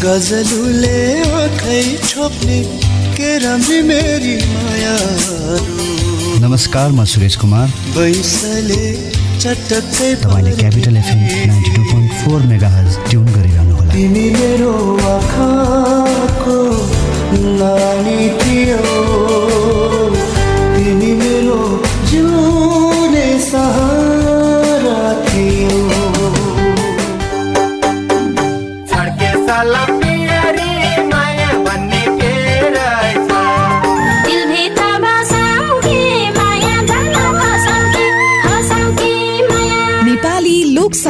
गजलुले आँखै छोप्ने मेरी माया नमस्कार म सुरेश कुमार। बैसले चटक्कै तपाईँले Capital FM ninety two point four mega tune गरिरहनु होला। तिमी मेरो आँखाको नानी थियो तिमी मेरो जिउने सहारा थियो छड्के सलम्बियरी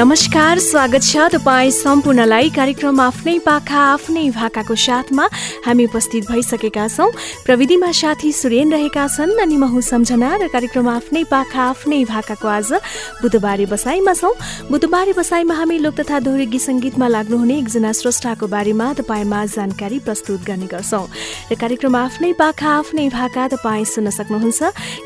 नमस्कार स्वागत छ तपाईँ सम्पूर्णलाई कार्यक्रम आफ्नै पाखा आफ्नै भाकाको साथमा। हामी उपस्थित भइसकेका छौँ। प्रविधिमा साथी सुरेन रहेका छन् अनि म सम्झना र कार्यक्रम आफ्नै पाखा आफ्नै भाकाको आज बुधबारे बसाइमा छौँ। बुधबारे बसाइमा हामी लोक तथा दोहोरी गीत सङ्गीतमा लाग्नुहुने एकजना स्रष्टाको बारेमा तपाईँमा जानकारी प्रस्तुत गर्ने गर्छौँ। र कार्यक्रम आफ्नै पाखा आफ्नै भाका तपाईँ सुन्न सक्नुहुन्छ।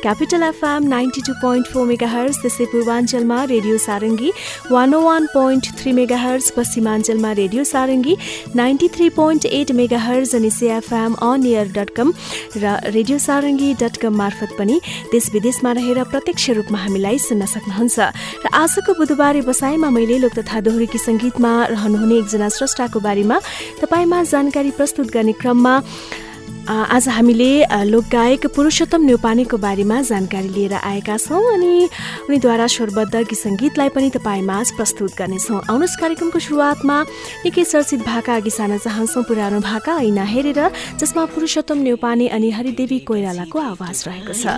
Capital FM ninety two point four megahertz त्यसै पूर्वाञ्चलमा radio Sarangi one O one point three megahertz पश्चिमाञ्चलमा radio Sarangi ninety three point eight megahertz अनि CFM on air dot com र रेडियो सारङ्गी डट कम मार्फत पनि देश विदेशमा रहेर प्रत्यक्ष रूपमा हामीलाई सुन्न सक्नुहुन्छ र आजको बुधबारे बसाइमा मैले लोक तथा दोहोरीकी सङ्गीतमा रहनुहुने एकजना स्रष्टाको बारेमा तपाईँमा जानकारी प्रस्तुत गर्ने क्रममा आज हामीले लोकगायक पुरुषोत्तम न्यौपानेको बारेमा जानकारी लिएर आएका छौँ अनि उनीद्वारा स्वरबद्ध गीत सङ्गीतलाई पनि तपाईँमा प्रस्तुत गर्नेछौँ। आउनुहोस् कार्यक्रमको सुरुवातमा निकै चर्चित भाका अघि सार्न चाहन्छौँ पुरानो भाका ऐना हेरेर जसमा पुरुषोत्तम न्यौपाने अनि हरिदेवी कोइरालाको आवाज रहेको छ।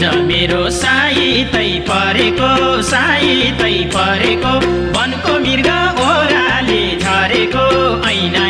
मेरो साइतै परेको साइतै परेको वनको मृग ओराले झरेको ऐना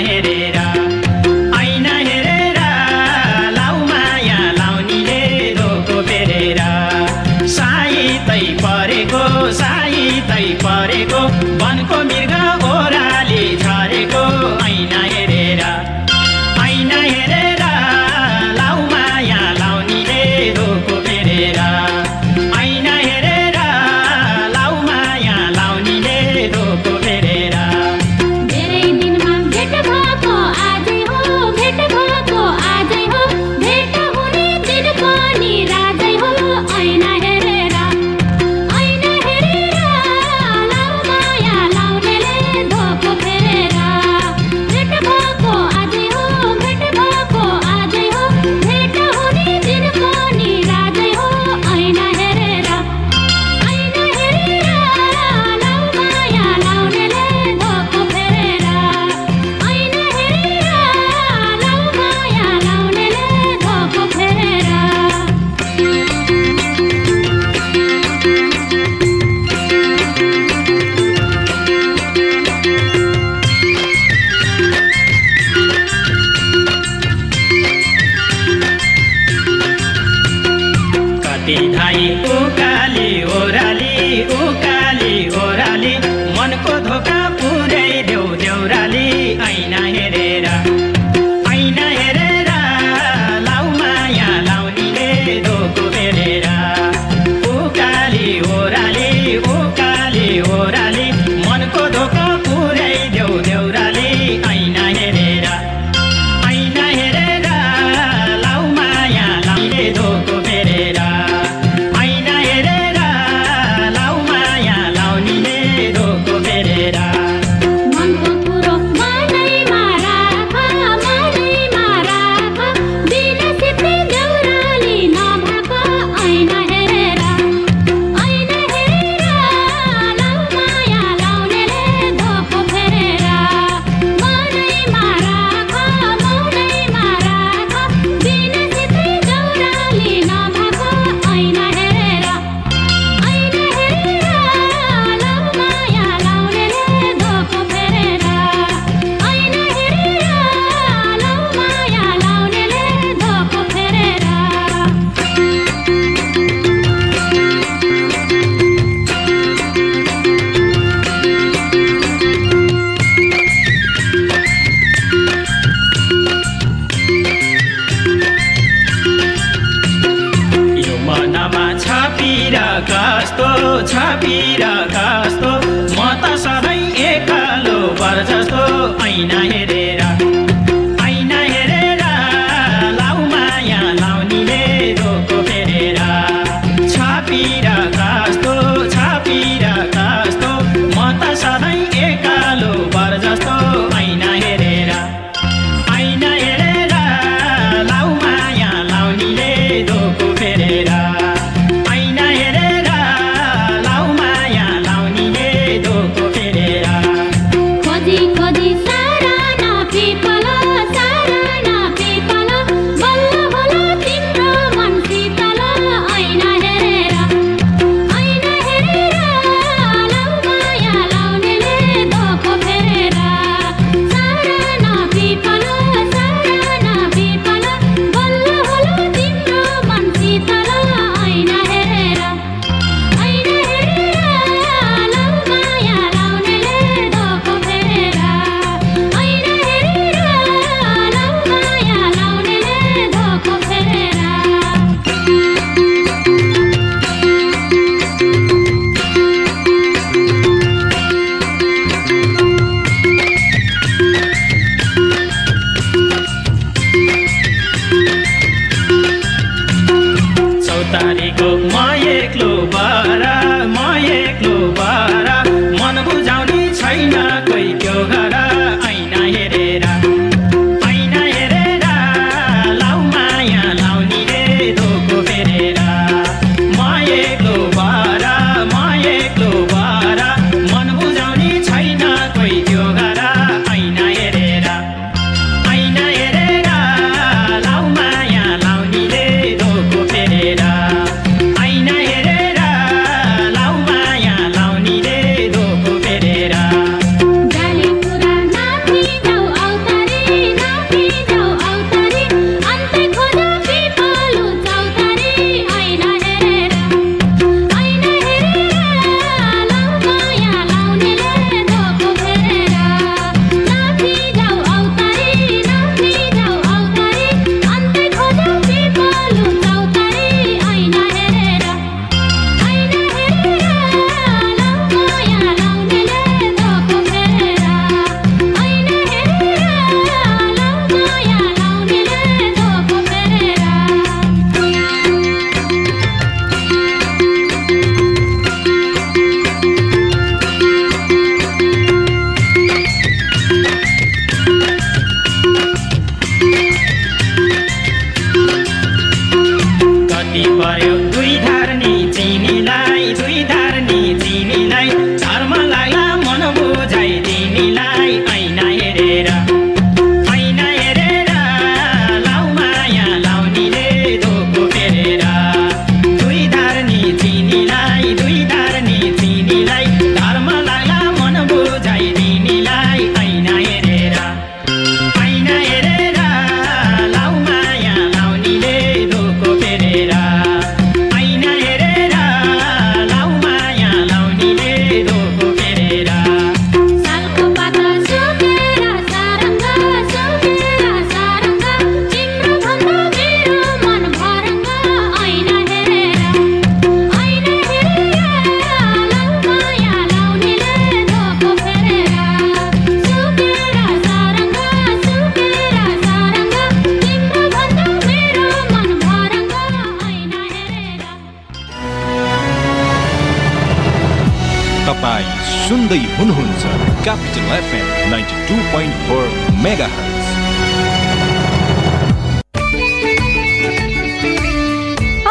Capital FM 92.4 MHz.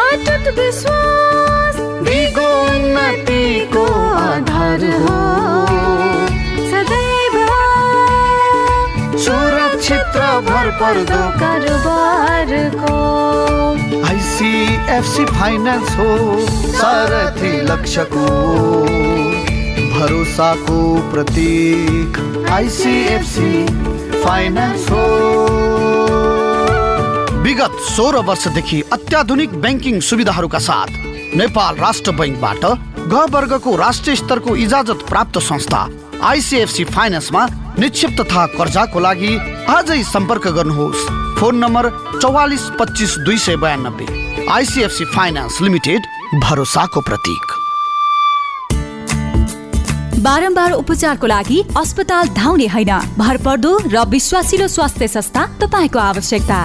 अटूट विश्वास दिगो उन्नति को आधार हो। सदैव सुरक्षित भर पर दो कारोबार को आईसीएफसी फाइनेंस हो सारथी लक्ष्य को। भरोसाको प्रतीक आइसिएफसी फाइनेन्स हो। विगत सोह्र वर्षदेखि अत्याधुनिक ब्याङ्किङ सुविधाहरूका साथ नेपाल राष्ट्र बैङ्कबाट ग वर्गको राष्ट्रिय स्तरको इजाजत प्राप्त संस्था आइसिएफसी फाइनेन्समा निक्षेप तथा कर्जाको लागि आजै सम्पर्क गर्नुहोस्। फोन नम्बर चौवालिस पच्चिस दुई सय बयानब्बे। आइसिएफसी फाइनेन्स लिमिटेड भरोसाको प्रतीक। बारम्बार उपचारको लागि अस्पताल धाउने होइन। भरपर्दो र विश्वासिलो स्वास्थ्य संस्था तपाईँको आवश्यकता।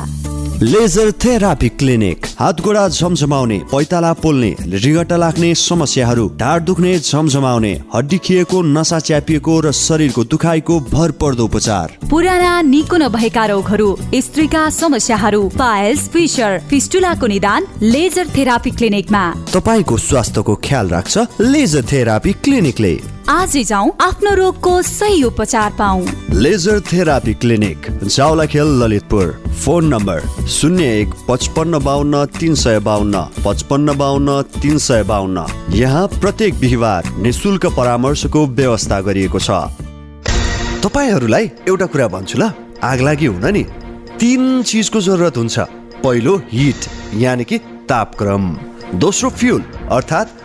Laser therapy clinic. हात गोडा झमझमाउने पैताला पोल्ने रिगटा लाग्ने समस्याहरू ढाड दुख्ने झमझमाउने हड्डी खिएको नसा च्यापिएको र शरीरको दुखाइको भरपर्दो उपचार। पुराना निको नभएका रोगहरू स्त्रीका समस्याहरू पाइल्स फिसर फिस्टुलाको निदान लेजर थेरापी क्लिनिकमा। तपाईँको स्वास्थ्यको ख्याल राख्छ लेजर थेरापी क्लिनिकले। आजै जाउँ आफ्नो रोगको सही उपचार पाऊ laser therapy clinic Jawalakhel Lalitpur. Phone number शून्य एक पचपन्न बाहन्न तिन सय बाहन्न पचपन्न बाहन्न तिन सय बाहन्न यहाँ प्रत्येक बिहिबार निशुल्क परामर्शको व्यवस्था गरिएको छ। तपाईँहरूलाई एउटा कुरा भन्छु ल। आग लागि हुन नि। तिन चिजको जरुरत हुन्छ। पहिलो हिट यानि कि तापक्रम। दोस्रो फ्युल अर्थात्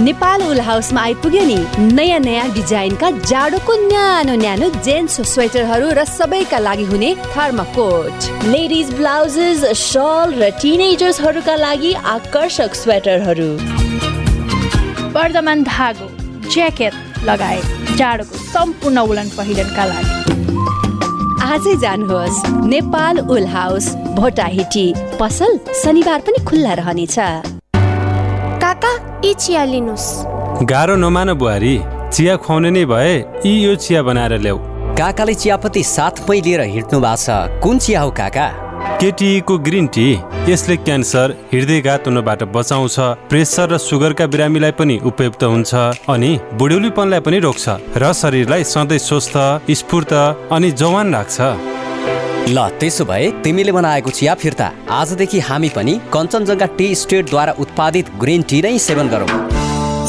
Nepal उल हाउसमा आइपुग्यो नि। नयाँ नयाँ डिजाइनका जाडोको न्यानो न्यानो जेन्ट्स स्वेटरहरू र सबैका लागि हुने थर्माकोट लेडिज ब्लाउजेस सल र टिनेजर्सहरूका लागि आकर्षक स्वेटरहरू। वर्धमान धागो ज्याकेट लगायत जाडोको सम्पूर्ण उलन पहिरनका लागि। आजै जानुहोस् नेपाल उल हाउस भोटाहिटी पसल शनिबार पनि खुल्ला रहनेछ। काका यी चिया लिनुहोस् गाह्रो नमान बुहारी चिया खुवाउने नै भए यी यो चिया बनाएर ल्याऊ। काकाले चियापत्ती साथमै लिएर हिँड्नु भएको छ। कुन चिया हो काका? केटीको ग्रिन टी यसले क्यान्सर हृदयघात हुनबाट बचाउँछ प्रेसर र सुगरका बिरामीलाई पनि उपयुक्त हुन्छ अनि बुढ्यौलीपनलाई पनि रोक्छ र शरीरलाई सधैँ स्वस्थ स्फूर्त अनि जवान राख्छ। ल त्यसो भए तिमीले बनाएको चिया फिर्ता। आजदेखि हामी पनि कञ्चनजङ्घा टी स्टेटद्वारा उत्पादित ग्रिन टी नै सेवन गरौँ।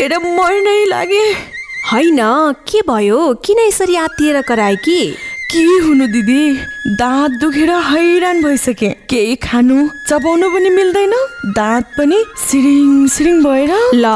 दुखेर मर्नै लागे। होइन के भयो? किन यसरी आत्तिएर कराए कि? के हुनु दिदी? दाँत दुखेर हैरान भइसके। केही खानु? चबाउनु पनि मिल्दैन दाँत पनि सिरिङ सिरिङ भएर। ल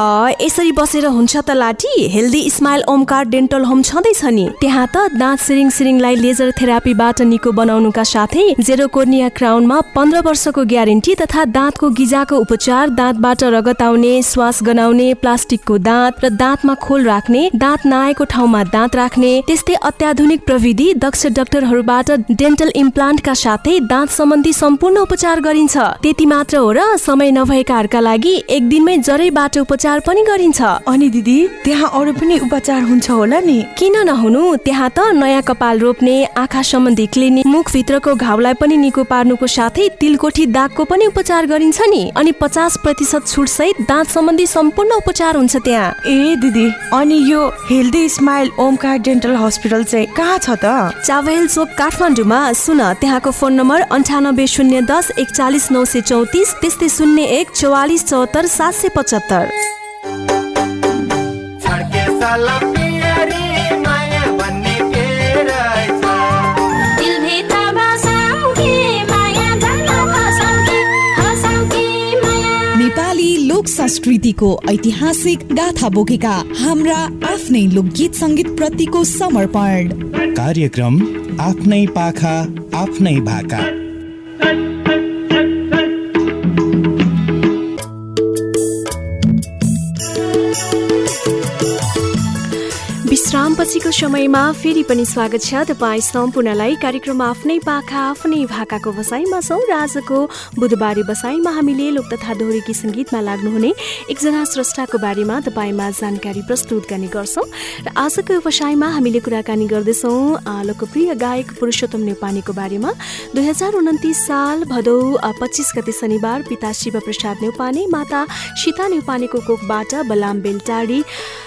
यसरी बसेर हुन्छ त लाठी healthy smile Omkar dental home छँदैछ नि। त्यहाँ त दाँत सिरिङ सिरिङलाई लेजर थेरापीबाट निको बनाउनुका साथै जेरो कोर्निया क्राउनमा पन्ध्र वर्षको ग्यारेन्टी तथा दाँतको गिजाको उपचार दाँतबाट रगत आउने श्वास गनाउने प्लास्टिकको दाँत र दाँतमा खोल राख्ने दाँत नआएको ठाउँमा दाँत राख्ने त्यस्तै अत्याधुनिक प्रविधि दक्ष डाक्टरहरूबाट डेन्टल इम्प्लान्टका साथै दाँत सम्बन्धी सम्पूर्ण उपचार गरिन्छ। त्यति मात्र हो र समय नभएकाहरूका लागि एक दिनमै जरैबाट उपचार पनि गरिन्छ। अनि दिदी त्यहाँ अरू पनि उपचार हुन्छ होला नि? किन नहुनु? त्यहाँ त नयाँ कपाल रोप्ने आँखा सम्बन्धी क्लिनिक मुखभित्रको घाउलाई पनि निको पार्नुको साथै तिलकोठी दागको पनि उपचार गरिन्छ नि। अनि पचास प्रतिशत छुट सहित दाँत सम्बन्धी सम्पूर्ण उपचार हुन्छ त्यहाँ। ए दिदी अनि यो healthy smile Omkar dental hospital चाहिँ कहाँ छ त? चावहिल चोक काठमाडौँमा सुन त्यहाँको फोन नम्बर अन्ठानब्बे शून्य दस एकचालिस नौ सय चौतिस त्यस्तै शून्य एक चौवालिस चौहत्तर सात सय पचहत्तर। नेपाली लोक संस्कृतिको ऐतिहासिक गाथा बोकेका हाम्रा आफ्नै लोकगीत सङ्गीत प्रतिको समर्पण। कार्यक्रम आफ्नै पाखा आफ्नै भाका। विश्रामपछिको समयमा फेरि पनि स्वागत छ। तपाईँ सम्पूर्णलाई कार्यक्रम आफ्नै पाखा आफ्नै भाकाको बसाइमा छौँ र आजको बुधबारे बसाइमा हामीले लोक तथा दोहोरीकी सङ्गीतमा लाग्नुहुने एकजना स्रष्टाको बारेमा तपाईँमा जानकारी प्रस्तुत गर्ने गर्छौँ। र आजको बसाइमा हामीले कुराकानी गर्दैछौँ लोकप्रिय गायक पुरुषोत्तम नेपानीको बारेमा। दुई हजार उन्तिस साल भदौ पच्चिस गते शनिबार पिता शिव प्रसाद न्यौपाने माता सीता न्यौपानेको कोखबाट बलाम बेलटाडी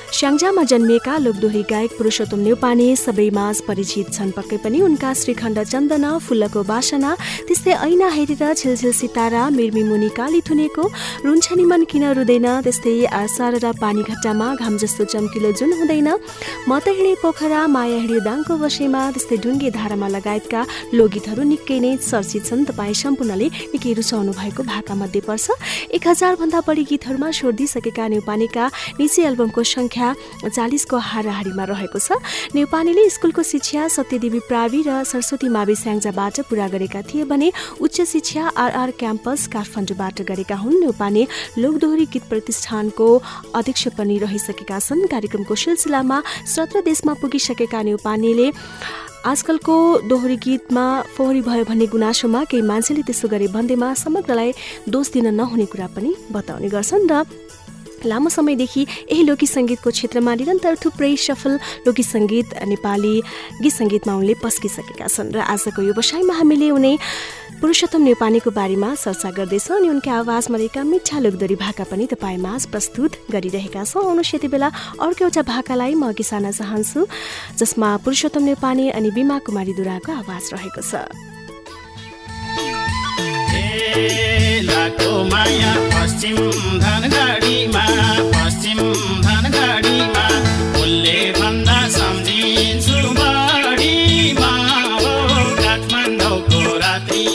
स्याङ्जामा जन्मिएका लोकदोही गायक पुरुषोत्तम न्यौपाने सबैमाझ परिचित छन्। पक्कै पनि उनका श्रीखण्ड चन्दन फुल्लको बासना त्यस्तै ऐना हेरेर छिलछिल सितारा मिर्मी मुनि काली थुनेको रुन्छ नि मन किन रुँदैन त्यस्तै सार र पानी घट्टामा घाम जस्तो चम्किलो जुन हुँदैन। म त हिँडे पोखरा माया हिँड्यो दाङको बसेमा त्यस्तै ढुङ्गे धारामा लगायतका लोकगीतहरू निकै नै चर्चित छन्। तपाईँ सम्पूर्णले निकै रुचाउनु भएको भाकामध्ये पर्छ। एक हजारभन्दा बढी गीतहरूमा स्वर दिइसकेका नेपालीका निजी एल्बमको सङ्ख्या चालिसको हाराहारीमा रहेको छ। नेपालीले स्कुलको शिक्षा सत्यदेवी प्रावि र सरस्वती मावि स्याङ्जाबाट पुरा गरेका थिए भने उच्च शिक्षा आरआर क्याम्पस काठमाडौँबाट गरेका हुन्। नेपाली लोकदोहोरी गीत प्रतिष्ठानको अध्यक्ष पनि रहिसकेका छन्। कार्यक्रमको सिलसिलामा सत्र देशमा पुगिसकेका नेपालीले आजकलको दोहोरी गीतमा फोहोरी भयो भन्ने गुनासोमा केही मान्छेले त्यसो गरे भन्दैमा समग्रलाई दोष दिन नहुने कुरा पनि बताउने गर्छन् र लामो समयदेखि यही लोकगीत सङ्गीतको क्षेत्रमा निरन्तर थुप्रै सफल लोकगीत सङ्गीत नेपाली गीत सङ्गीतमा उनले पस्किसकेका छन् र आजको व्यवसायमा हामीले उनी पुरुषोत्तम नेपालीको बारेमा चर्चा गर्दैछौँ अनि उनका आवाजमा रहेका मिठा लोकदोरी भाका पनि तपाईँमा प्रस्तुत गरिरहेका छौँ। आउनुहोस् यति बेला अर्को एउटा भाकालाई म अघि सार्न चाहन्छु जसमा पुरुषोत्तम नेपाली अनि बिमा कुमारी दुराको आवाज रहेको छ। लाको माया पश्चिम धनगढीमा पश्चिम धनगढीमा उसले भन्दा सम्झिन्छु बढीमा। हो काठमाडौँको रात्रि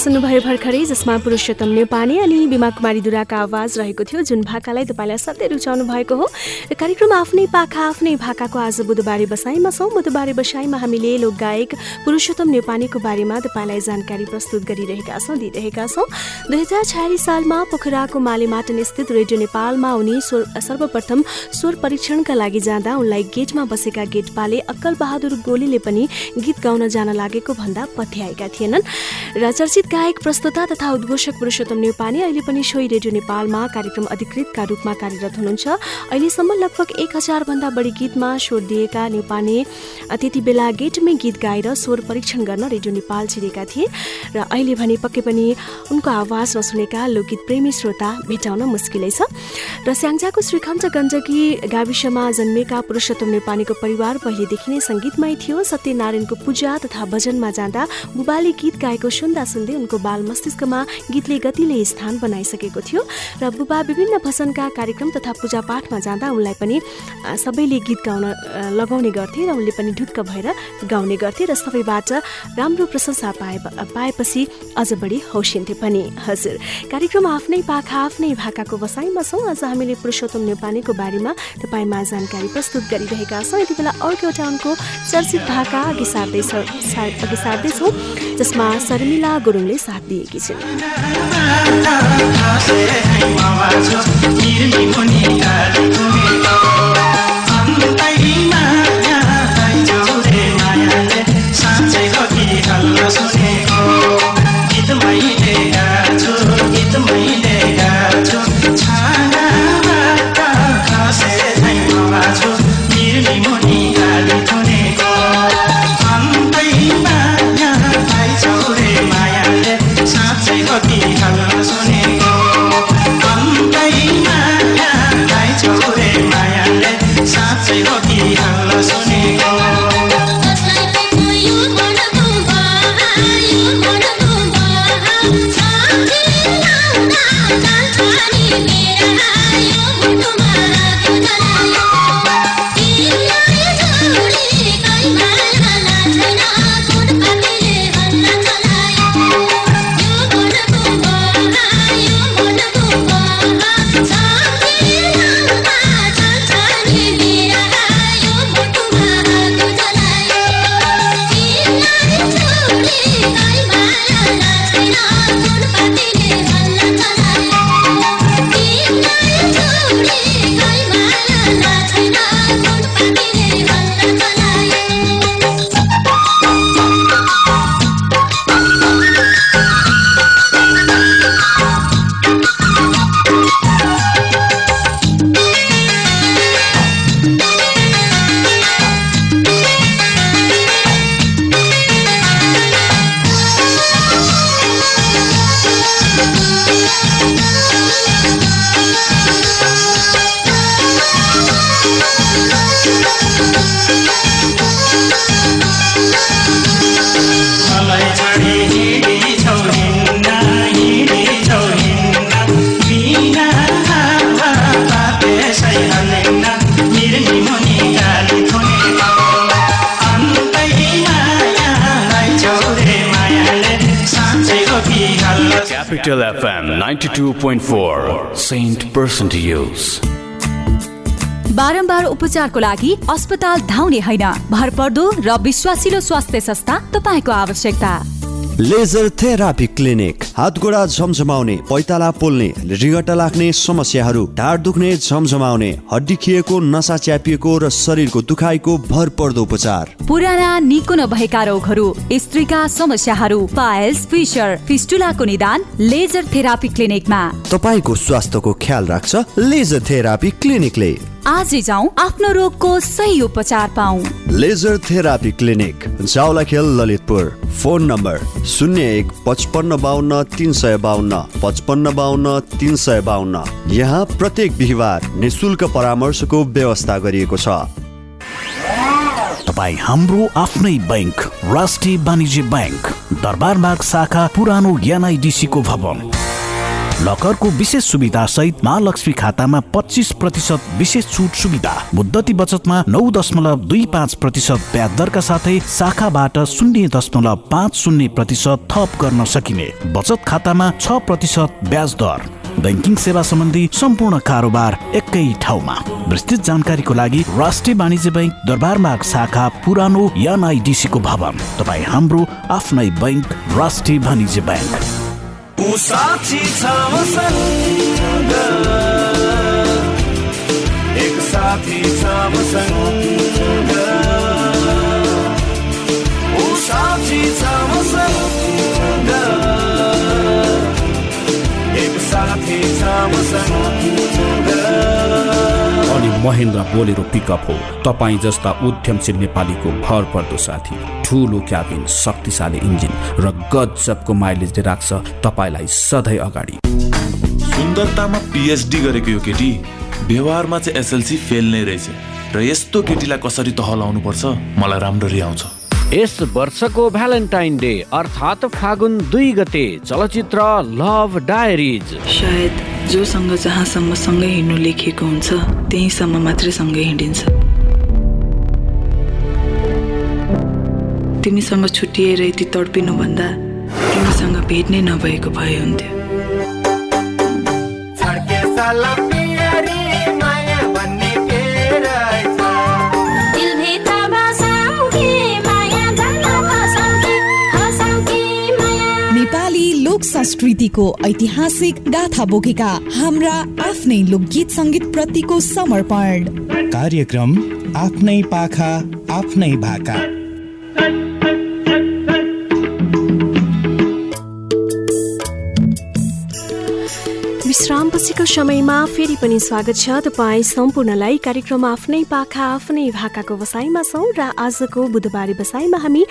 सुन्नुभयो भर्खरै जसमा पुरुषोत्तम नेपाली अनि बिमा कुमारी दुराका आवाज रहेको थियो जुन भाकालाई तपाईँलाई सधैँ रुचाउनु भएको हो। र कार्यक्रम आफ्नै पाखा आफ्नै भाकाको आज बुधबारे बसाइमा छौँ। बुधबारे बसाइमा हामीले लोकगायक पुरुषोत्तम नेपालीको बारेमा तपाईँलाई जानकारी प्रस्तुत गरिरहेका छौँ दिइरहेका छौँ। दुई हजार छयालिस सालमा पोखराको मालेमाटन स्थित रेडियो नेपालमा उनी स्वर सर्वप्रथम स्वर परीक्षणका लागि जाँदा उनलाई गेटमा बसेका गेटपाले अक्कल बहादुर गोलीले पनि गीत गाउन जान लागेको भन्दा पत्याएका थिएनन्। र चर्चित गायक प्रस्तुता तथा उद्घोषक पुरुषोत्तम नेपाली अहिले पनि सोही रेडियो नेपालमा कार्यक्रम अधिकृतका रूपमा कार्यरत हुनुहुन्छ। अहिलेसम्म लगभग एक हजारभन्दा बढी गीतमा स्वर दिएका नेपाली त्यति बेला गेटमै गीत गाएर स्वर परीक्षण गर्न रेडियो नेपाल छिरेका थिए। र अहिले भने पक्कै पनि उनको आवाज नसुनेका लोकगीत प्रेमी श्रोता भेटाउन मुस्किलै छ। र स्याङ्जाको श्रीखण्ड गण्डकी गाविसमा जन्मेका पुरुषोत्तम नेपालीको परिवार पहिलेदेखि नै सङ्गीतमय थियो। सत्यनारायणको पूजा तथा भजनमा जाँदा बुबाले गीत गाएको सुन्दा सुन्दै उनको बाल मस्तिष्कमा गीतले गतिले स्थान बनाइसकेको थियो। र बुबा विभिन्न भजनका कार्यक्रम तथा पूजापाठमा जाँदा उनलाई पनि सबैले गीत गाउन लगाउने गर्थे र उनले पनि ढुक्क भएर गाउने गर्थे र सबैबाट राम्रो प्रशंसा पाए पाएपछि अझ बढी हौसिन्थे पनि। हजुर। कार्यक्रम आफ्नै पाखा आफ्नै भाकाको बसाइमा छौँ। आज हामीले पुरुषोत्तम नेपालीको बारेमा तपाईँमा जानकारी प्रस्तुत गरिरहेका छौँ। यति बेला अर्को एउटा उनको चर्चित भाका अघि सार्दैछ अघि सार्दैछौँ जसमा शर्मिला गुरुङले साथ दिएकी छिन्। get the money. Capital FM 92.4 Saint Person to Use. बारम्बार उपचारको लागि अस्पताल धाउने होइन भरपर्दो र विश्वासिलो स्वास्थ्य संस्था तपाईँको आवश्यकता। लेजर थेरापी क्लिनिक हात गोडा झमझमाउने पैताला पोल्ने रिगटा लाग्ने समस्याहरू ढाड दुख्ने झमझमाउने हड्डी खिएको नसा च्यापिएको र शरीरको दुखाइको भरपर्दो उपचार। पुराना निको नभएका रोगहरू स्त्रीका समस्याहरू पाइल्स फिसर फिस्टुलाको निदान लेजर थेरापी क्लिनिकमा तपाईँको स्वास्थ्यको ख्याल राख्छ लेजर थेरापी क्लिनिकले आजै जाउँ आफ्नो रोगको सही उपचार पाऊ laser therapy clinic Jawalakhel Lalitpur. Phone number शून्य एक पचपन्न बाहन्न तिन सय बाहन्न पचपन्न बाहन्न तिन सय बाहन्न यहाँ प्रत्येक बिहिबार निशुल्क परामर्शको व्यवस्था गरिएको छ। तपाईँ हाम्रो आफ्नै बैंक राष्ट्रिय वाणिज्य बैंक दरबारबाग शाखा पुरानो एनआइडिसीको भवन। लकरको विशेष सुविधा सहित महालक्ष्मी खातामा पच्चिस प्रतिशत विशेष छुट सुविधा मुद्दती बचतमा नौ दशमलव दुई पाँच प्रतिशत ब्याज दरका साथै शाखाबाट शून्य दशमलव पाँच शून्य प्रतिशत थप गर्न सकिने। बचत खातामा छ प्रतिशत ब्याज दर। ब्याङ्किङ सेवा सम्बन्धी सम्पूर्ण कारोबार एकै ठाउँमा। विस्तृत जानकारीको लागि राष्ट्रिय वाणिज्य बैङ्क दरबारमार्ग शाखा पुरानो एनआइडिसी को भवन। तपाईँ हाम्रो आफ्नै बैङ्क राष्ट्रिय वाणिज्य बैङ्क साक्षी छ मसँग एक साथी छ मसँग ऊ साक्षी छ मसँग एक साथी छ मसँग महेन्द्र बोलेरो पिकअप हो। तपाईँ जस्ता उद्यमशील नेपालीको भर पर्दो साथी ठुलो क्याबिन शक्तिशाली इन्जिन र गजबको माइलेजले राख्छ तपाईँलाई सधैँ अगाडि। सुन्दरतामा पिएचडी गरेको यो केटी व्यवहारमा चाहिँ एसएलसी फेल नै रहेछ। र यस्तो केटीलाई कसरी तह लाउनु पर्छ मलाई राम्ररी आउँछ। यस वर्षको भ्यालेन्टाइन डे अर्थात् फागुन दुई गते चलचित्र लभ डायरिज सायद जोसँग जहाँसम्म सँगै हिँड्नु लेखिएको हुन्छ त्यहीँसम्म मात्रै सँगै हिँडिन्छ। तिमीसँग छुट्टिएर यति तडपिनुभन्दा तिमीसँग भेट नै नभएको भए हुन्थ्यो। लोक संस्कृतिको ऐतिहासिक गाथा बोकेका हाम्रा आफ्नै लोकगीत सङ्गीत प्रतिको समर्पण। कार्यक्रम आफ्नै पाखा आफ्नै भाका। विश्रामपछिको समयमा फेरि पनि स्वागत छ। तपाईँ सम्पूर्णलाई कार्यक्रम आफ्नै पाखा आफ्नै भाकाको बसाइमा छौँ र आजको बुधबारे बसाइमा हामी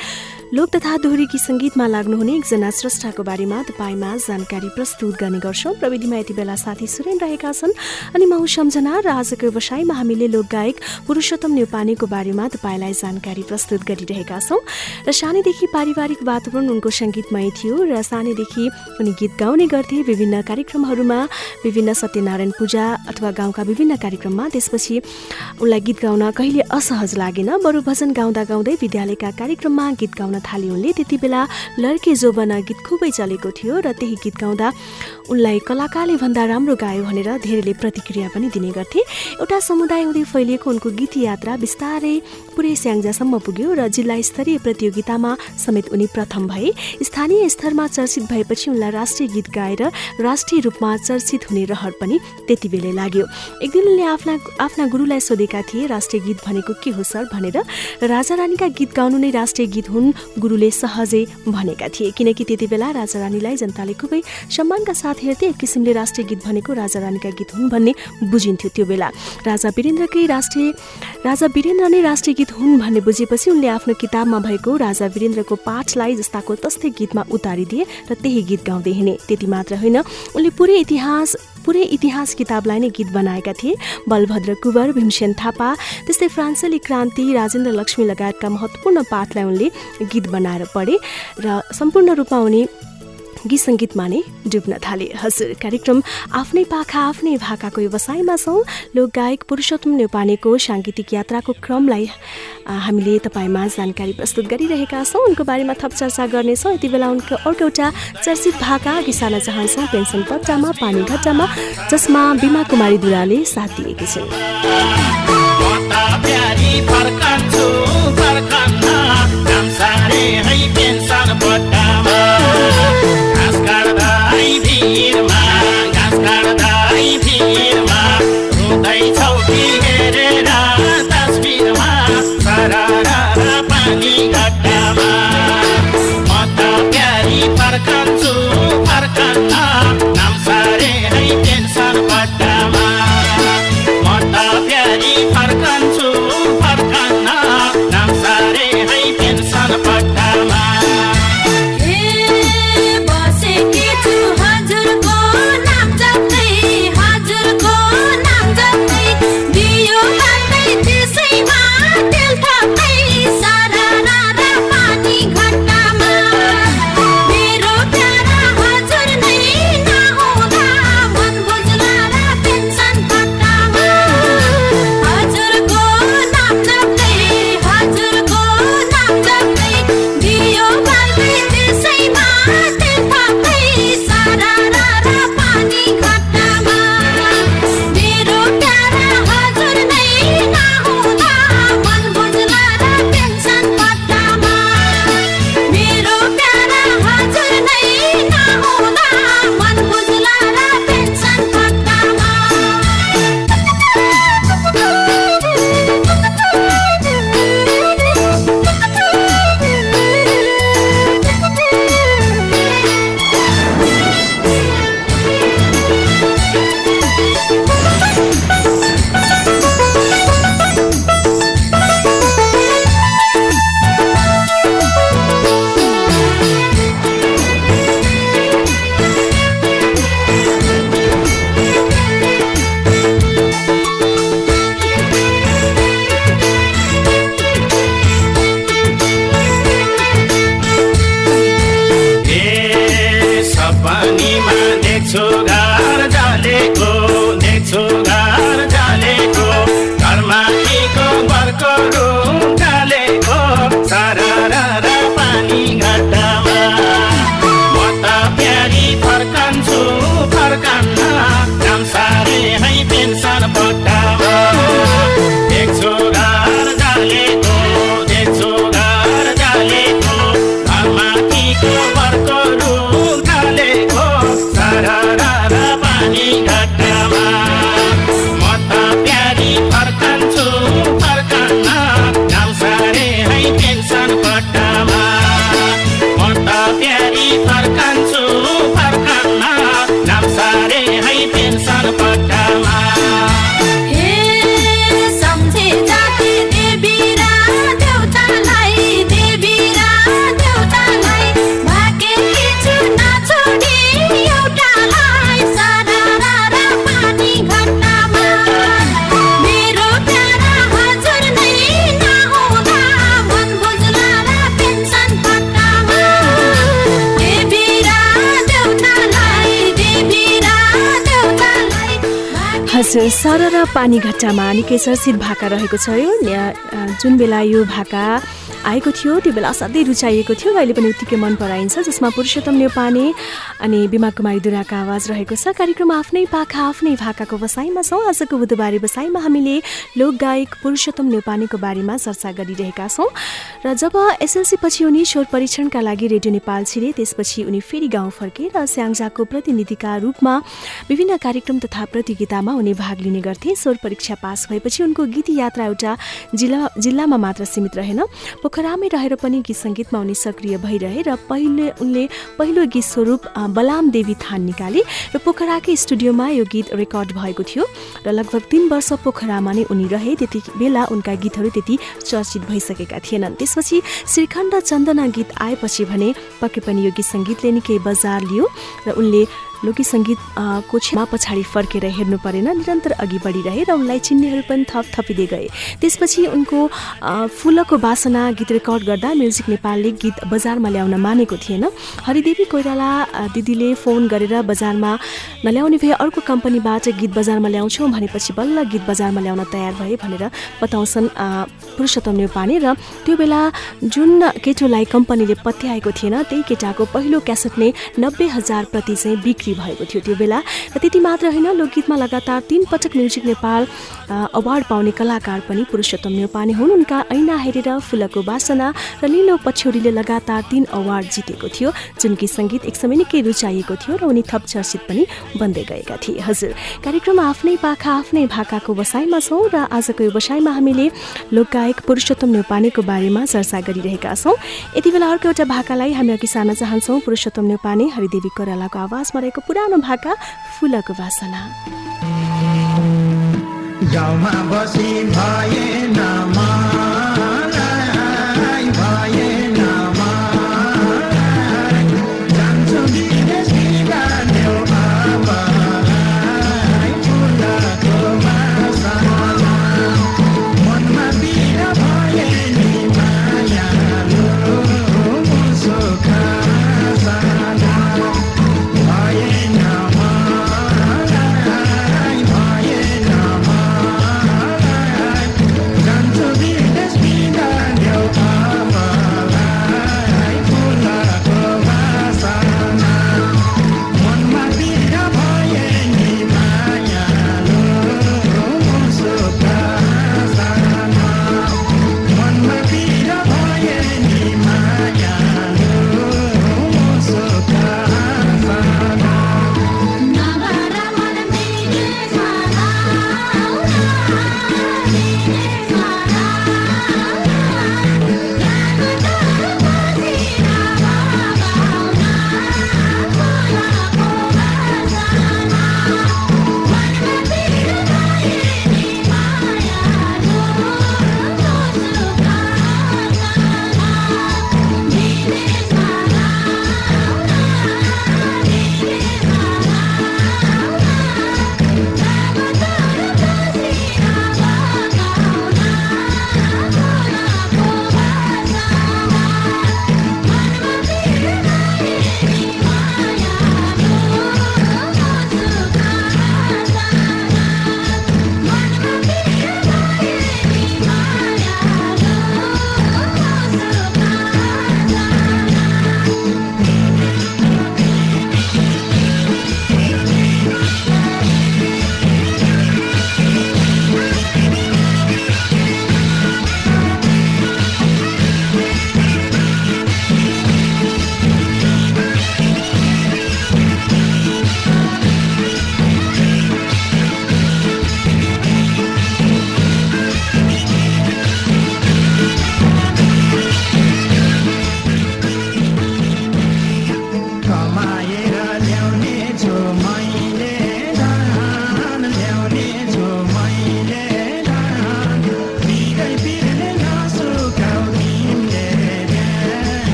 लोक तथा दोहोरी गीत सङ्गीतमा लाग्नुहुने एकजना स्रष्टाको बारेमा तपाईँमा जानकारी प्रस्तुत गर्ने गर्छौँ। प्रविधिमा यति बेला साथी सुरेन रहेका छन् अनि म सम्झना र आजको व्यवसायमा हामीले लोकगायक पुरुषोत्तम नेपानीको बारेमा तपाईँलाई जानकारी प्रस्तुत गरिरहेका छौँ। र सानैदेखि पारिवारिक वातावरण उनको सङ्गीतमय थियो र सानैदेखि उनी गीत गाउने गर्थे विभिन्न कार्यक्रमहरूमा विभिन्न सत्यनारायण पूजा अथवा गाउँका विभिन्न कार्यक्रममा। त्यसपछि उनलाई गीत गाउन कहिले असहज लागेन। बरु भजन गाउँदा गाउँदै विद्यालयका कार्यक्रममा गीत गाउन थाले उनले त्यति बेला लड्के जोबना गीत खुबै चलेको थियो र त्यही गीत गाउँदा उनलाई कलाकारले भन्दा राम्रो गायो भनेर धेरैले प्रतिक्रिया पनि दिने गर्थे। एउटा समुदाय हुँदै फैलिएको उनको गीत यात्रा बिस्तारै पुरै स्याङ्जासम्म पुग्यो र जिल्ला स्तरीय प्रतियोगितामा समेत उनी प्रथम भए। स्थानीय स्तरमा चर्चित भएपछि उनलाई राष्ट्रिय गीत गाएर राष्ट्रिय रूपमा चर्चित हुने रहर पनि त्यति बेलै लाग्यो। एक दिन उनले आफ्ना आफ्ना गुरुलाई सोधेका थिए राष्ट्रिय गीत भनेको के हो सर? भनेर। राजा रानीका गीत गाउनु नै राष्ट्रिय गीत हुन् गुरुले सहजै भनेका थिए। किनकि त्यति बेला राजा रानीलाई जनताले खुबै सम्मानका साथ हेर्थे एक किसिमले राष्ट्रिय गीत भनेको राजा रानीका गीत हुन् भन्ने बुझिन्थ्यो त्यो बेला। राजा वीरेन्द्रकै राष्ट्रिय राजा वीरेन्द्र नै राष्ट्रिय गीत हुन् भन्ने बुझेपछि उनले आफ्नो किताबमा भएको राजा वीरेन्द्रको पाठलाई जस्ताको तस्तै गीतमा उतारिदिए र त्यही गीत गाउँदै हिँडे। त्यति मात्र होइन उनले पुरै इतिहास पुरै इतिहास किताबलाई नै गीत बनाएका थिए। बलभद्र कुँवर भीमसेन थापा त्यस्तै फ्रान्सेली क्रान्ति राजेन्द्र लक्ष्मी लगायतका महत्त्वपूर्ण पाठलाई उनले गीत बनाएर पढे र सम्पूर्ण रूपमा उनी गीत सङ्गीतमा नै डुब्न थाले। हजुर कार्यक्रम आफ्नै पाखा आफ्नै भाकाको व्यवसायमा छौँ। लोकगायक पुरुषोत्तम नेपानेको साङ्गीतिक यात्राको क्रमलाई हामीले तपाईँमा जानकारी प्रस्तुत गरिरहेका छौँ। उनको बारेमा थप चर्चा गर्नेछौँ। यति बेला उनको अर्को एउटा चर्चित भाका अघि सार्न चाहन्छौँ पेन्सन पट्टामा पानी घट्टामा जसमा बिमा कुमारी दुराले साथ दिएकी छिन्। सर र पानी घट्टामा निकै चर्चित भाका रहेको छ यो। जुन बेला यो भाका आएको थियो त्यो बेला असाध्यै रुचाइएको थियो। अहिले पनि उत्तिकै मन पराइन्छ जसमा पुरुषोत्तम नेपाने अनि बिमा कुमारी दुराका आवाज रहेको छ। कार्यक्रम आफ्नै पाखा आफ्नै भाकाको बसाइमा छौँ। आजको बुधबारे बसाइमा हामीले लोकगायक पुरुषोत्तम नेपानेको बारेमा चर्चा गरिरहेका छौँ। र जब एसएलसी पछि उनी स्वर परीक्षणका लागि रेडियो नेपाल छिरे त्यसपछि उनी फेरि गाउँ फर्के र स्याङ्जाको प्रतिनिधिका रूपमा विभिन्न कार्यक्रम तथा प्रतियोगितामा उनी भाग लिने गर्थे। स्वर परीक्षा पास भएपछि उनको गीत यात्रा एउटा जिल्ला जिल्लामा मात्र सीमित रहेन। पोखरामै रहेर पनि गीत सङ्गीतमा उनी सक्रिय भइरहे र पहिले उनले पहिलो गीत स्वरूप बलाम देवी थान निकाले र पोखराकै स्टुडियोमा यो गीत रेकर्ड भएको थियो र लगभग तिन वर्ष पोखरामा नै उनी रहे त्यति बेला उनका गीतहरू त्यति चर्चित भइसकेका थिएनन्। त्यसपछि श्रीखण्ड चन्दना गीत आएपछि भने पक्कै पनि यो गीत सङ्गीतले निकै बजार लियो र उनले लोकी सङ्गीत अ, को क्षेमा पछाडि फर्केर हेर्नु परेन निरन्तर अघि बढिरहे र उनलाई चिन्नेहरू पनि थप थपिँदै गए। त्यसपछि उनको फुलको बासना गीत रेकर्ड गर्दा म्युजिक नेपालले गीत बजारमा ल्याउन मानेको थिएन। हरिदेवी कोइराला दिदीले फोन गरेर बजारमा नल्याउने भए अर्को कम्पनीबाट गीत बजारमा ल्याउँछौँ भनेपछि बल्ल गीत बजारमा ल्याउन तयार भए भनेर बताउँछन् पुरुषोत्तम नेपाने र त्यो बेला जुन केटोलाई कम्पनीले पत्याएको थिएन त्यही केटाको पहिलो क्यासेट नै नब्बे हजार प्रति चाहिँ बिक्री भएको थियो त्यो बेला। र त्यति मात्र होइन लोकगीतमा लगातार तिन पटक म्युजिक नेपाल अवार्ड पाउने कलाकार पनि पुरुषोत्तम नेपाने हुन्। उनका ऐना हेरेर फुलको बासना र लिलो पछ्यौरीले लगातार तीन अवार्ड जितेको थियो जुन गीत सङ्गीत एक समय निकै रुचाइएको थियो र उनी थप चर्चित पनि बन्दै गएका थिए। हजुर कार्यक्रममा आफ्नै पाखा आफ्नै भाकाको बसाइमा छौँ र आजको यो बसाइमा हामीले लोकगायक पुरुषोत्तम नेपानेको बारेमा चर्चा गरिरहेका छौँ। यति बेला अर्को एउटा भाकालाई हामी अघि सार्न चाहन्छौँ। पुरुषोत्तम नेपाने हरिदेवी कोइरालाको आवाजमा रहेको पुरानो भाका फुलको बासना गाउँमा बसी भएन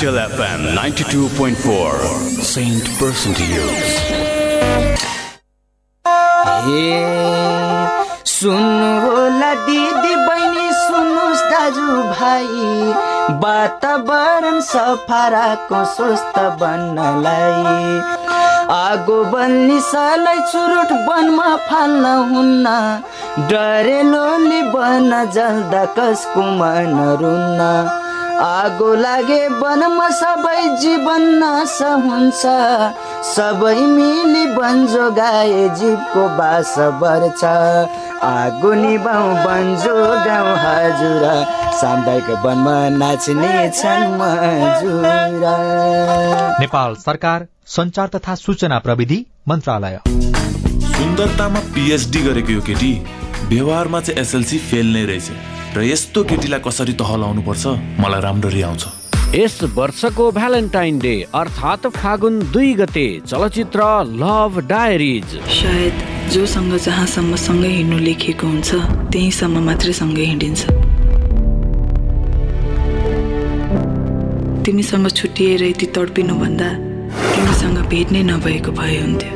Capital FM 92.4 Saint Person to Use. हे सुन्नु होला दिदी बहिनी सुन्नुहोस् दाजु भाइ। वातावरण सफा राखौँ स्वस्थ बन्नलाई। आगो बन्निसालाई चुरुट वनमा फाल्न हुन्न। डरेलोले बन जल्दा कसको मन रुन्न आगो लागे वनमा सबै जीवन नाश हुन्छ सबै मिली वन जोगाए जीवको बास बढ्छ। आगो निभाउ वन जोगाउँ हजुर। सामुदायिक वनमा नाच्ने छन् नेपाल सरकार संचार तथा सूचना प्रविधि मन्त्रालय। सुन्दरतामा पिएचडी गरेको यो केटी व्यवहारमा चाहिँ एसएलसी फेल नै रहेछ। र यस्तो केटीलाई कसरी तह लाउनु पर्छ मलाई राम्ररी आउँछ। यस वर्षको भ्यालेन्टाइन डे अर्थात् फागुन दुई गते चलचित्र लभ डायरिज सायद जोसँग जहाँसम्म सँगै हिँड्नु लेखिएको हुन्छ त्यहीँसम्म मात्रै सँगै हिँडिन्छ। तिमीसँग छुट्टिएर यति तडपिनुभन्दा तिमीसँग भेट नै नभएको भए हुन्थ्यो।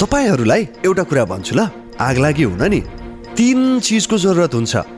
तपाईँहरूलाई एउटा कुरा भन्छु ल। आग लागि हुन नि। तिन चिजको जरुरत हुन्छ।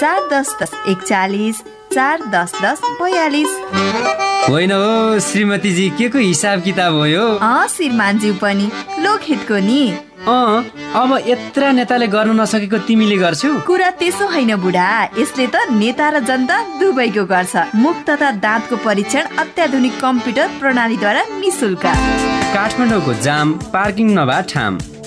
चार दस दस एकचालिस चार दस दस बयालिस। होइन हो श्रीमतीजी के को हिसाब किताब हो यो? श्रीमानज्यू पनि लोकहितको नि। अँ अब यत्र नेताले गर्न नसकेको तिमीले गर्छौ? कुरा त्यसो होइन बुढा यसले त नेता र जनता दुवैको गर्छ। मुख तथा दाँतको परीक्षण अत्याधुनिक कम्प्युटर प्रणालीद्वारा निशुल्क काठमाडौँको जाम पार्किङ नभए ठाम।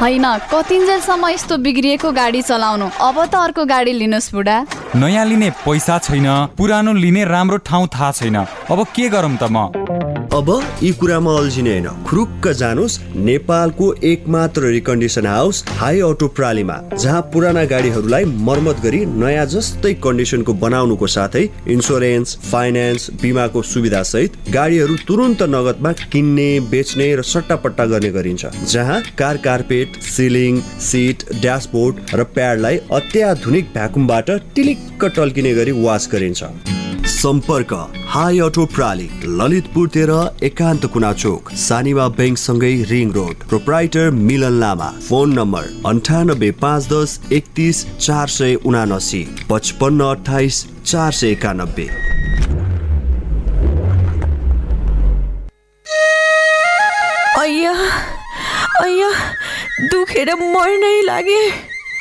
होइन कतिन्जेलसम्म यस्तो बिग्रिएको गाडी चलाउनु? अब त अर्को गाडी लिनुहोस् बुढा। नयाँ लिने पैसा छैन पुरानो लिने राम्रो ठाउँ थाहा छैन। अब के गरौँ त म? अब यी कुरामा अल्झिने होइन। खुरुक्क जानुहोस् नेपालको एकमात्र रिकन्डिसन हाउस हाई अटो प्रालीमा जहाँ पुराना गाडीहरूलाई मर्मत गरी नयाँ जस्तै कन्डिसनको बनाउनुको साथै इन्सुरेन्स फाइनेन्स बिमाको सुविधा सहित गाडीहरू तुरन्त नगदमा किन्ने बेच्ने र सट्टापट्टा गर्ने गरिन्छ जहाँ car carpet ceiling seat dashboard र प्याडलाई अत्याधुनिक भ्याकुमबाट टिलिक्क टल्किने गरी वास गरिन्छ। सम्पर्क हाई अटो प्राली ललितपुर तेह्र एकान्त कुना चोक Sanima ब्याङ्कसँगै ring road proprietor Milan Lama phone number अन्ठानब्बे पाँच दस एकतिस चार सय उनासी पचपन्न अठाइस चार सय एकानब्बे। दुखेर मर्नै लागे।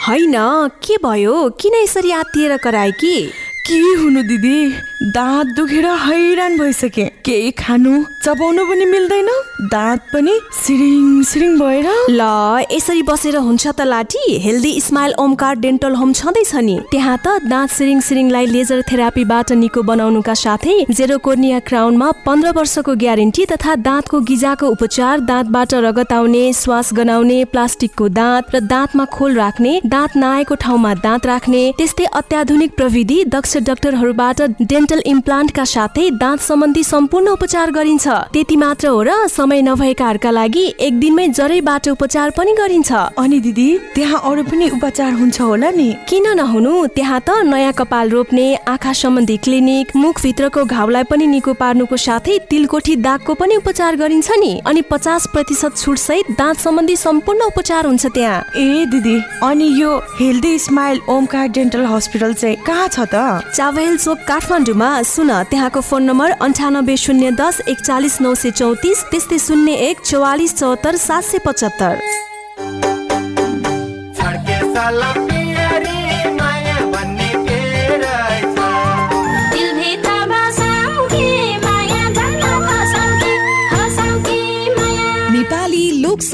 होइन के भयो? किन यसरी आत्तिएर कराए कि? के हुनु दिदी? दाँत दुखेर हैरान भइसके। केही खानु चबाउनु पनि मिल्दैन। दाँत पनि सिरिङ सिरिङ भएर। ल यसरी बसेर हुन्छ त लाठी। Healthy smile Omkar dental home छँदैछ नि। त्यहाँ त दाँत सिरिङ सिरिङलाई लेजर थेरापीबाट निको बनाउनुका साथै जेरो कोर्निया क्राउनमा पन्ध्र वर्षको ग्यारेन्टी तथा दाँतको गिजाको उपचार दाँतबाट रगत आउने श्वास गनाउने प्लास्टिकको दाँत र दाँतमा खोल राख्ने दाँत नआएको ठाउँमा दाँत राख्ने त्यस्तै अत्याधुनिक प्रविधि दक्ष डाक्टरहरूबाट डेन्टल इम्प्लान्टका साथै दाँत सम्बन्धी सम्पूर्ण उपचार गरिन्छ। त्यति मात्र हो र समय नभएकाहरूका लागि एक दिनमै जरैबाट उपचार पनि गरिन्छ। अनि दिदी त्यहाँ अरू पनि उपचार हुन्छ होला नि? किन नहुनु? त्यहाँ त नयाँ कपाल रोप्ने आँखा सम्बन्धी क्लिनिक मुखभित्रको घाउलाई पनि निको पार्नुको साथै तिलकोठी दागको पनि उपचार गरिन्छ नि। अनि पचास प्रतिशत छुट सहित दाँत सम्बन्धी सम्पूर्ण उपचार हुन्छ त्यहाँ। ए दिदी अनि यो healthy smile Omkar dental hospital चाहिँ कहाँ छ त? चावहिल चोक काठमाडौँमा सुन त्यहाँको फोन नम्बर अन्ठानब्बे शून्य दस एकचालिस नौ सय चौतिस त्यस्तै शून्य एक चौवालिस चौहत्तर सात सय पचहत्तर।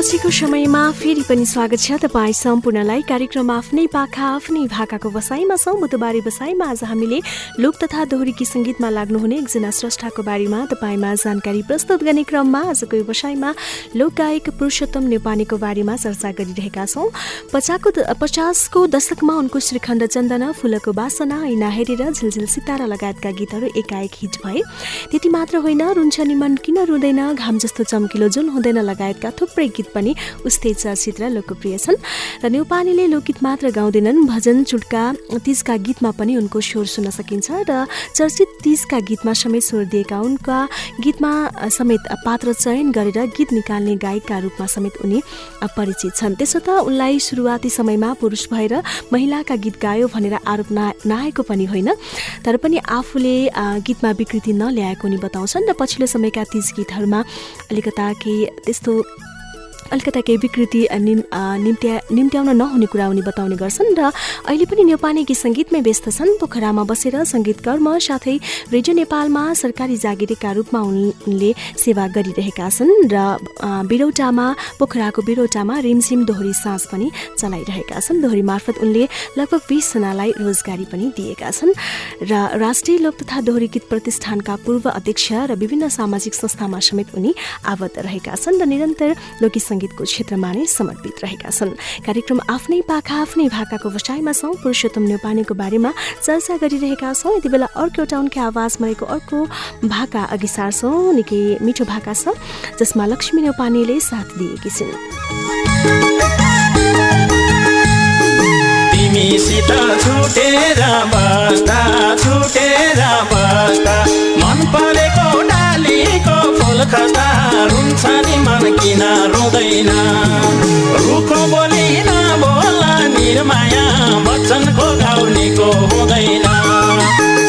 पछिको समयमा फेरि पनि स्वागत छ तपाईँ सम्पूर्णलाई कार्यक्रम आफ्नै पाखा आफ्नै भाकाको बसाइमा छौँ बुधबारे बसाइमा आज हामीले लोक तथा दोहोरीकी सङ्गीतमा लाग्नुहुने एकजना स्रष्टाको बारेमा तपाईँमा जानकारी प्रस्तुत गर्ने क्रममा आजको यो बसाइमा लोक गायक पुरुषोत्तम नेपानेको बारेमा चर्चा गरिरहेका छौँ। पचाको पचासको दशकमा उनको श्रीखण्ड चन्दन फुलको बासना ऐना हेरेर झिलझिल सितारा लगायतका गीतहरू एकाएक हिट भए। त्यति मात्र होइन रुन्छ नि मन किन रुँदैन घाम जस्तो चम्किलो जुन हुँदैन लगायतका थुप्रै गीत पनि उस्तै चर्चित र लोकप्रिय छन्। र नेपालीले लोकगीत मात्र गाउँदैनन् भजन चुटका तिजका गीतमा पनि उनको स्वर सुन्न सकिन्छ र चर्चित तिजका गीतमा समेत स्वर दिएका उनका गीतमा समेत पात्र चयन गरेर गीत निकाल्ने गायकका रूपमा समेत उनी परिचित छन्। त्यसो त उनलाई सुरुवाती समयमा पुरुष भएर महिलाका गीत गायो भनेर आरोप ना नआएको पनि होइन तर पनि आफूले गीतमा विकृति नल्याएको उनी बताउँछन् र पछिल्लो समयका तिज गीतहरूमा अलिकता केही त्यस्तो अलिकता केही विकृति निम्त्या निम्त्याउन नहुने कुरा उनी बताउने गर्छन् र अहिले पनि नेपाली गीत सङ्गीतमै व्यस्त छन्। पोखरामा बसेर सङ्गीत कर्म साथै रेडियो नेपालमा सरकारी जागिरीका रूपमा उन- उनले सेवा गरिरहेका छन् र बिरौटामा पोखराको बिरौटामा रिमझिम दोहोरी साँझ पनि चलाइरहेका छन्। दोहोरी मार्फत उनले लगभग बिसजनालाई रोजगारी पनि दिएका छन् र राष्ट्रिय लोक तथा दोहोरी गीत प्रतिष्ठानका पूर्व अध्यक्ष र विभिन्न सामाजिक संस्थामा समेत उनी आबद्ध रहेका छन् र निरन्तर लोकगीत सङ्गीतको क्षेत्रमा नै समर्पित रहेका छन्। कार्यक्रम आफ्नै पाखा आफ्नै भाकाको बसाइमा छौँ। पुरुषोत्तम नेपालीको बारेमा चर्चा गरिरहेका छौँ। यति बेला अर्को एउटा उनकै आवाजमा रहेको अर्को भाका अघि सार्छौँ निकै मिठो भाका छ जसमा लक्ष्मी नेपालीले साथ दिएकी छिन्। तिमीसित छुटेर बस्दा छुटेर बस्दा मन परेको डालीको फुल खस्दा। नि मन किन रुँदैन। रुखो बोली नबोला निर्माया वचनको गाउनेको हुँदैन।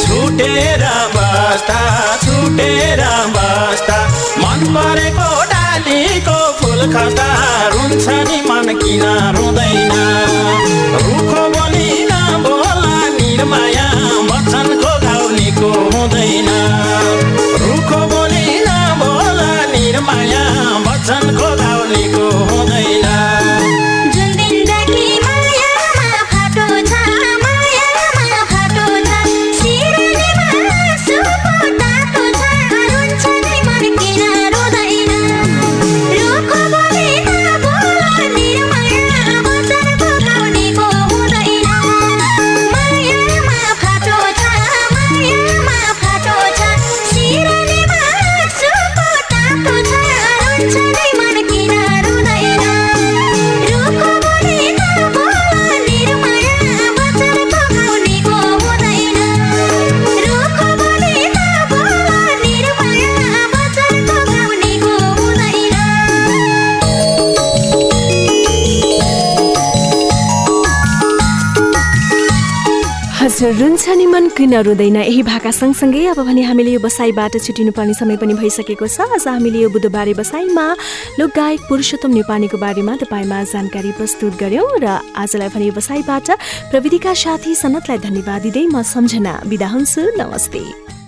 छुटेर बस्दा छुटेर बस्दा मन परेको डालीको फुल खस्दा रुन्छ नि मन किन रुँदैन। हजुर रुन्छ नि मन किन रुँदैन? यही भाका सँगसँगै अब भने हामीले यो बसाइबाट छुटिनुपर्ने समय पनि भइसकेको छ। आज हामीले यो बुधबारे बसाइमा लोकगायक पुरुषोत्तम नेपालीको बारेमा तपाईँमा जानकारी प्रस्तुत गऱ्यौँ र आजलाई भने यो बसाइबाट प्रविधिका साथी सनतलाई धन्यवाद दिँदै म सम्झना। बिदा हुन्छु। नमस्ते।